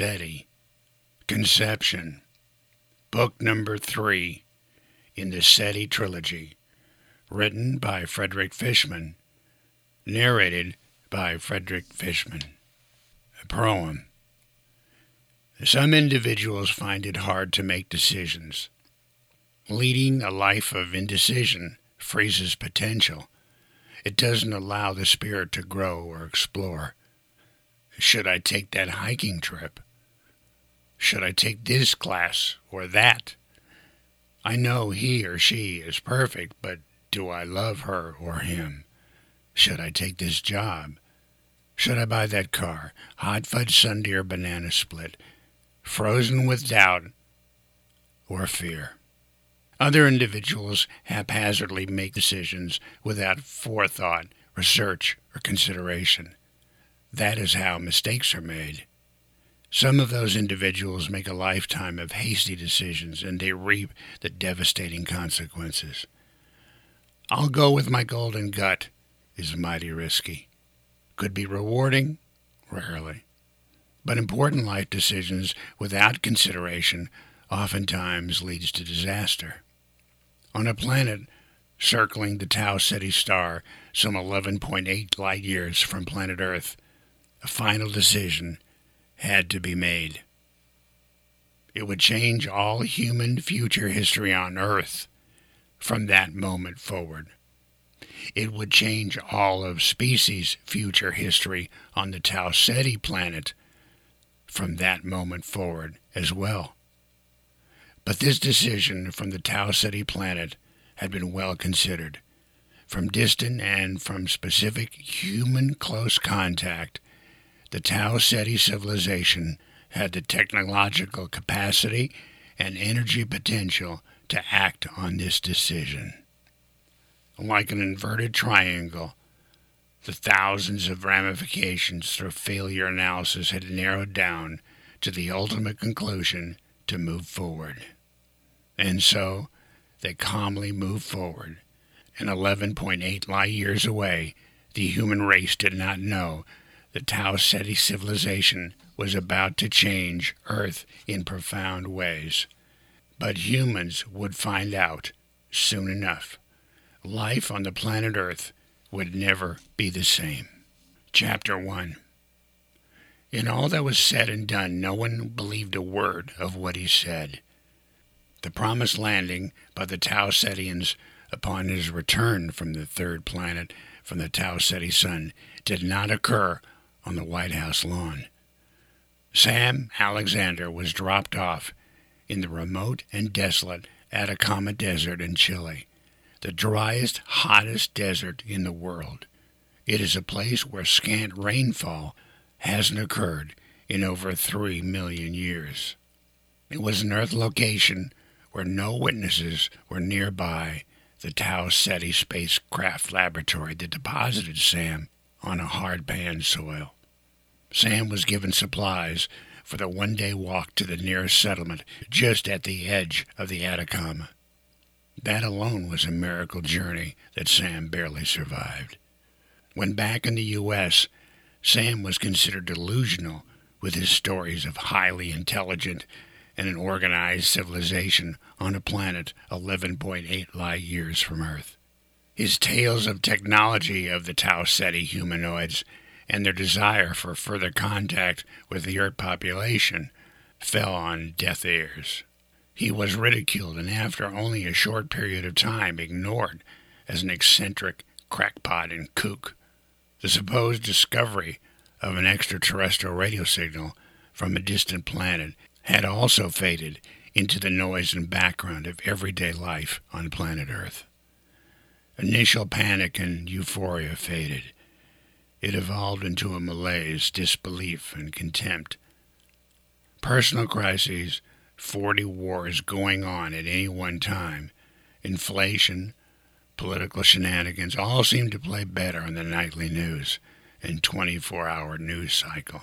SETI Conception, book number three in the SETI trilogy, written by Frederick Fishman, narrated by Frederick Fishman. A poem. Some individuals find it hard to make decisions. Leading a life of indecision freezes potential. It doesn't allow the spirit to grow or explore. Should I take that hiking trip? Should I take this class or that? I know he or she is perfect, but do I love her or him? Should I take this job? Should I buy that car? Hot fudge sundae or banana split? Frozen with doubt or fear. Other individuals haphazardly make decisions without forethought, research, or consideration. That is how mistakes are made. Some of those individuals make a lifetime of hasty decisions and they reap the devastating consequences. I'll go with my golden gut is mighty risky. Could be rewarding, rarely. But important life decisions without consideration oftentimes leads to disaster. On a planet circling the Tau Ceti star some 11.8 light years from planet Earth, a final decision had to be made. It would change all human future history on Earth from that moment forward. It would change all of species' future history on the Tau Ceti planet from that moment forward as well. But this decision from the Tau Ceti planet had been well considered. From distant and from specific human close contact, the Tau Ceti civilization had the technological capacity and energy potential to act on this decision. Like an inverted triangle, the thousands of ramifications through failure analysis had narrowed down to the ultimate conclusion to move forward. And so they calmly moved forward. And 11.8 light years away, the human race did not know the Tau Ceti civilization was about to change Earth in profound ways. But humans would find out soon enough. Life on the planet Earth would never be the same. Chapter 1 In all that was said and done, no one believed a word of what he said. The promised landing by the Tau Cetians upon his return from the third planet from the Tau Ceti sun did not occur on the White House lawn. Sam Alexander was dropped off in the remote and desolate Atacama Desert in Chile, the driest, hottest desert in the world. It is a place where scant rainfall hasn't occurred in over three million years. It was an Earth location where no witnesses were nearby the Tau Ceti spacecraft laboratory that deposited Sam on a hard pan soil. Sam was given supplies for the one day walk to the nearest settlement just at the edge of the Atacama. That alone was a miracle journey that Sam barely survived. When back in the U.S., Sam was considered delusional with his stories of highly intelligent and an organized civilization on a planet 11.8 light years from Earth. His tales of technology of the Tau Ceti humanoids and their desire for further contact with the Earth population fell on deaf ears. He was ridiculed and, after only a short period of time, ignored as an eccentric crackpot and kook. The supposed discovery of an extraterrestrial radio signal from a distant planet had also faded into the noise and background of everyday life on planet Earth. Initial panic and euphoria faded. It evolved into a malaise, disbelief, and contempt. Personal crises, 40 wars going on at any one time, inflation, political shenanigans all seemed to play better on the nightly news and 24 hour news cycle.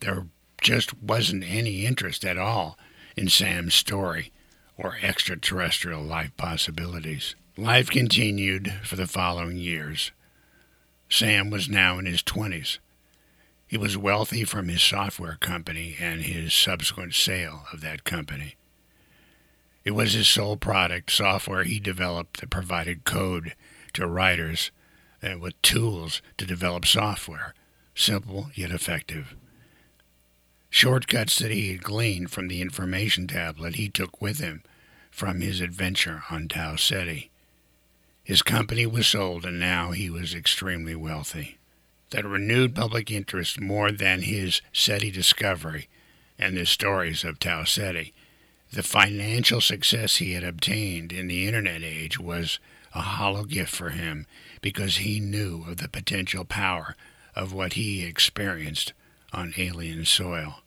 There just wasn't any interest at all in Sam's story or extraterrestrial life possibilities. Life continued for the following years. Sam was now in his twenties. He was wealthy from his software company and his subsequent sale of that company. It was his sole product, software he developed that provided code to writers and with tools to develop software, simple yet effective. Shortcuts that he had gleaned from the information tablet he took with him from his adventure on Tau Ceti. His company was sold, and now he was extremely wealthy. That renewed public interest more than his SETI discovery and the stories of Tau Ceti. The financial success he had obtained in the Internet age was a hollow gift for him because he knew of the potential power of what he experienced on alien soil.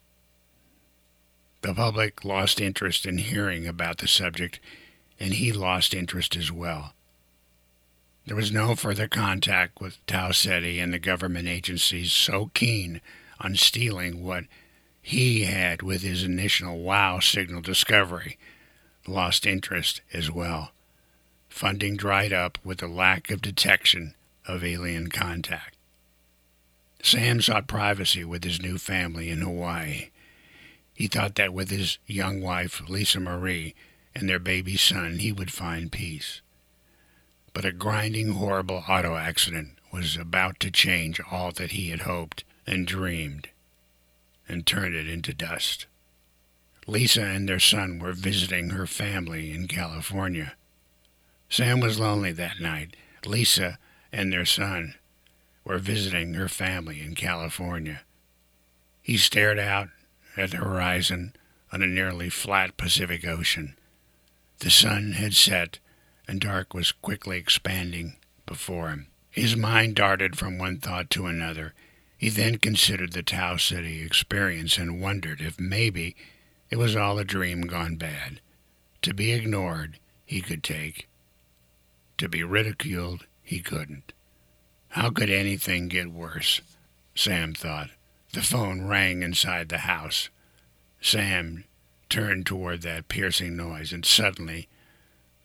The public lost interest in hearing about the subject, and he lost interest as well. There was no further contact with Tau Ceti and the government agencies so keen on stealing what he had with his initial wow signal discovery. Lost interest as well. Funding dried up with the lack of detection of alien contact. Sam sought privacy with his new family in Hawaii. He thought that with his young wife, Lisa Marie, and their baby son, he would find peace. But a grinding, horrible auto accident was about to change all that he had hoped and dreamed and turn it into dust. Lisa and their son were visiting her family in California. Sam was lonely that night. Lisa and their son were visiting her family in California. He stared out at the horizon on a nearly flat Pacific Ocean. The sun had set and dark was quickly expanding before him. His mind darted from one thought to another. He then considered the Tau Ceti experience and wondered if maybe it was all a dream gone bad. To be ignored, he could take. To be ridiculed, he couldn't. How could anything get worse? Sam thought. The phone rang inside the house. Sam turned toward that piercing noise, and suddenly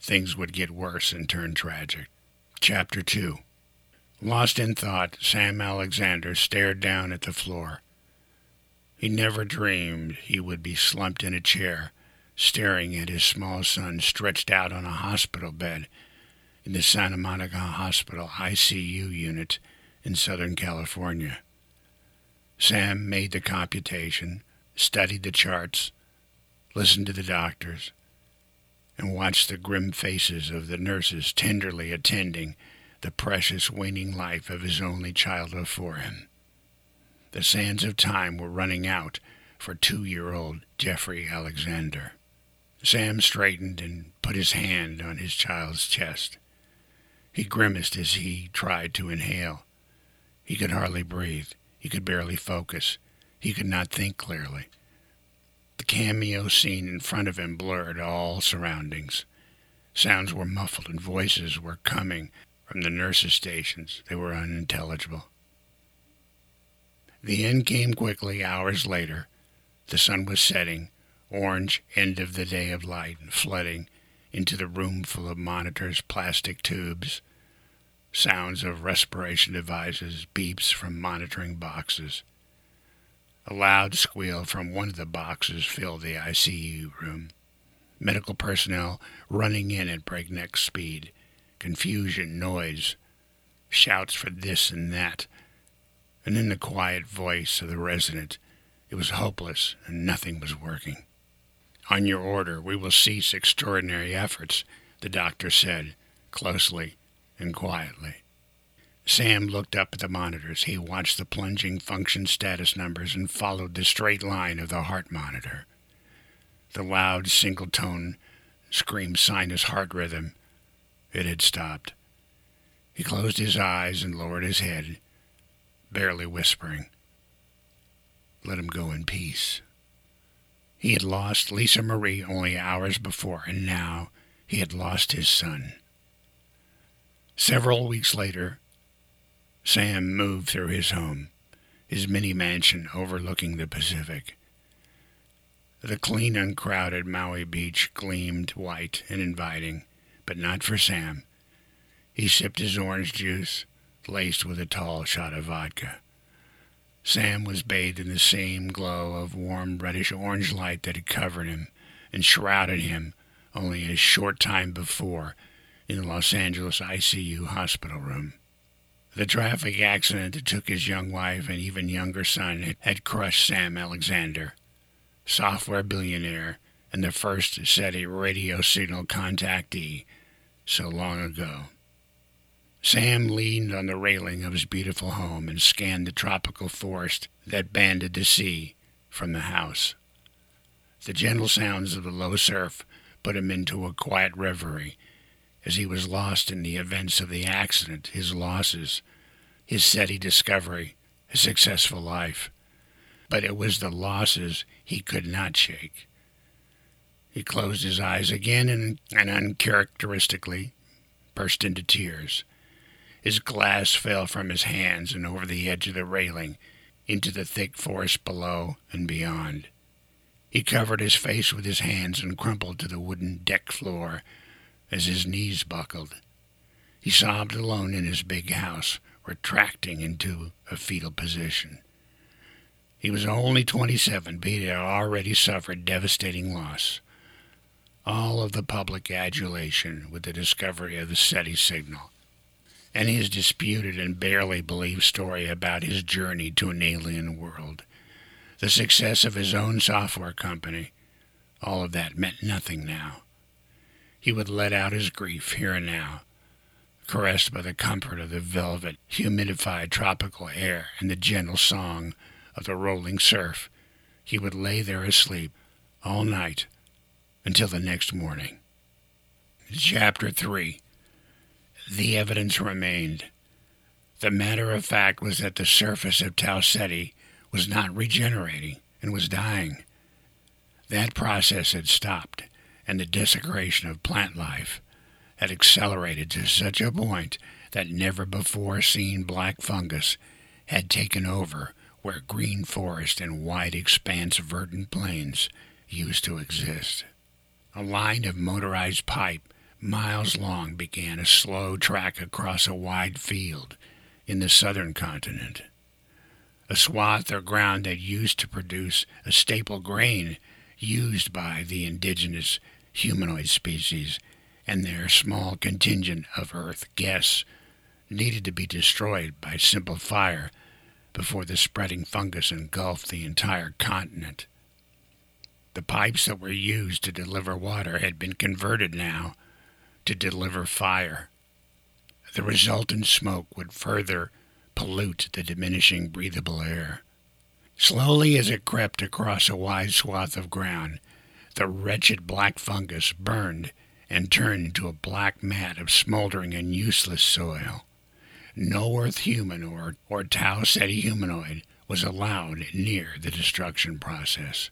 things would get worse and turn tragic. Chapter 2 Lost in thought, Sam Alexander stared down at the floor. He never dreamed he would be slumped in a chair, staring at his small son stretched out on a hospital bed in the Santa Monica Hospital ICU unit in Southern California. Sam made the computation, studied the charts, listened to the doctors, and watched the grim faces of the nurses tenderly attending the precious waning life of his only child before him. The sands of time were running out for two year old Jeffrey Alexander. Sam straightened and put his hand on his child's chest. He grimaced as he tried to inhale. He could hardly breathe. He could barely focus. He could not think clearly. The cameo scene in front of him blurred all surroundings. Sounds were muffled and voices were coming from the nurses' stations. They were unintelligible. The end came quickly hours later. The sun was setting, orange end of the day of light, and flooding into the room full of monitors, plastic tubes, sounds of respiration devices, beeps from monitoring boxes. A loud squeal from one of the boxes filled the ICU room. Medical personnel running in at breakneck speed. Confusion, noise, shouts for this and that. And in the quiet voice of the resident, it was hopeless and nothing was working. On your order, we will cease extraordinary efforts, the doctor said, closely and quietly. Sam looked up at the monitors. He watched the plunging function status numbers and followed the straight line of the heart monitor. The loud single tone scream sinus heart rhythm. It had stopped. He closed his eyes and lowered his head, barely whispering. Let him go in peace. He had lost Lisa Marie only hours before, and now he had lost his son. Several weeks later, Sam moved through his home, his mini mansion overlooking the Pacific. The clean, uncrowded Maui beach gleamed white and inviting, but not for Sam. He sipped his orange juice, laced with a tall shot of vodka. Sam was bathed in the same glow of warm reddish orange light that had covered him and shrouded him only a short time before in the Los Angeles ICU hospital room. The traffic accident that took his young wife and even younger son had crushed Sam Alexander, software billionaire and the first SETI radio signal contactee so long ago. Sam leaned on the railing of his beautiful home and scanned the tropical forest that banded the sea from the house. The gentle sounds of the low surf put him into a quiet reverie as he was lost in the events of the accident, his losses, his SETI discovery, his successful life. But it was the losses he could not shake. He closed his eyes again and, and uncharacteristically burst into tears. His glass fell from his hands and over the edge of the railing into the thick forest below and beyond. He covered his face with his hands and crumpled to the wooden deck floor as his knees buckled. He sobbed alone in his big house, retracting into a fetal position. He was only 27, but he had already suffered devastating loss. All of the public adulation with the discovery of the SETI signal, and his disputed and barely believed story about his journey to an alien world the success of his own software company. All of that meant nothing now. He would let out his grief here and now, caressed by the comfort of the velvet, humidified tropical air and the gentle song of the rolling surf. He would lay there asleep all night until the next morning. Chapter 3 The evidence remained. The matter of fact was that the surface of Tau Ceti was not regenerating and was dying. That process had stopped, and the desecration of plant life had accelerated to such a point that never before seen black fungus had taken over where green forest and wide expanse of verdant plains used to exist. A line of motorized pipe miles long began a slow track across a wide field in the southern continent a swath of ground that used to produce a staple grain used by the indigenous humanoid species and their small contingent of Earth guests needed to be destroyed by simple fire before the spreading fungus engulfed the entire continent. The pipes that were used to deliver water had been converted now to deliver fire. The resultant smoke would further pollute the diminishing breathable air. Slowly as it crept across a wide swath of ground, the wretched black fungus burned and turned into a black mat of smoldering and useless soil. No Earth human or, or Tau Ceti humanoid was allowed near the destruction process.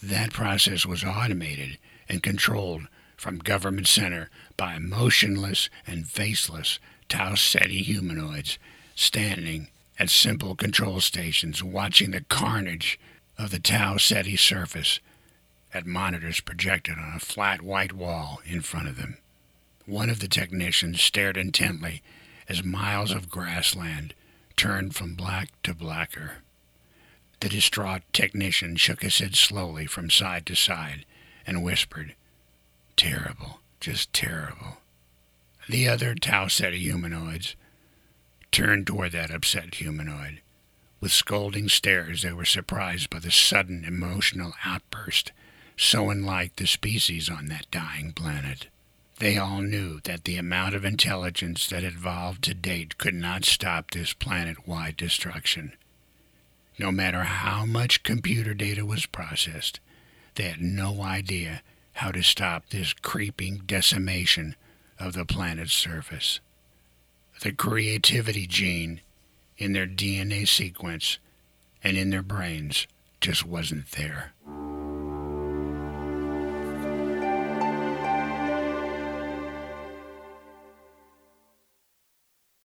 That process was automated and controlled from Government Center by motionless and faceless Tau Ceti humanoids standing at simple control stations watching the carnage of the Tau Ceti surface at monitors projected on a flat white wall in front of them. One of the technicians stared intently as miles of grassland turned from black to blacker. The distraught technician shook his head slowly from side to side and whispered, Terrible, just terrible. The other Tau Ceti humanoids turned toward that upset humanoid. With scolding stares, they were surprised by the sudden emotional outburst, so unlike the species on that dying planet. They all knew that the amount of intelligence that had evolved to date could not stop this planet wide destruction. No matter how much computer data was processed, they had no idea how to stop this creeping decimation of the planet's surface the creativity gene in their DNA sequence and in their brains just wasn't there.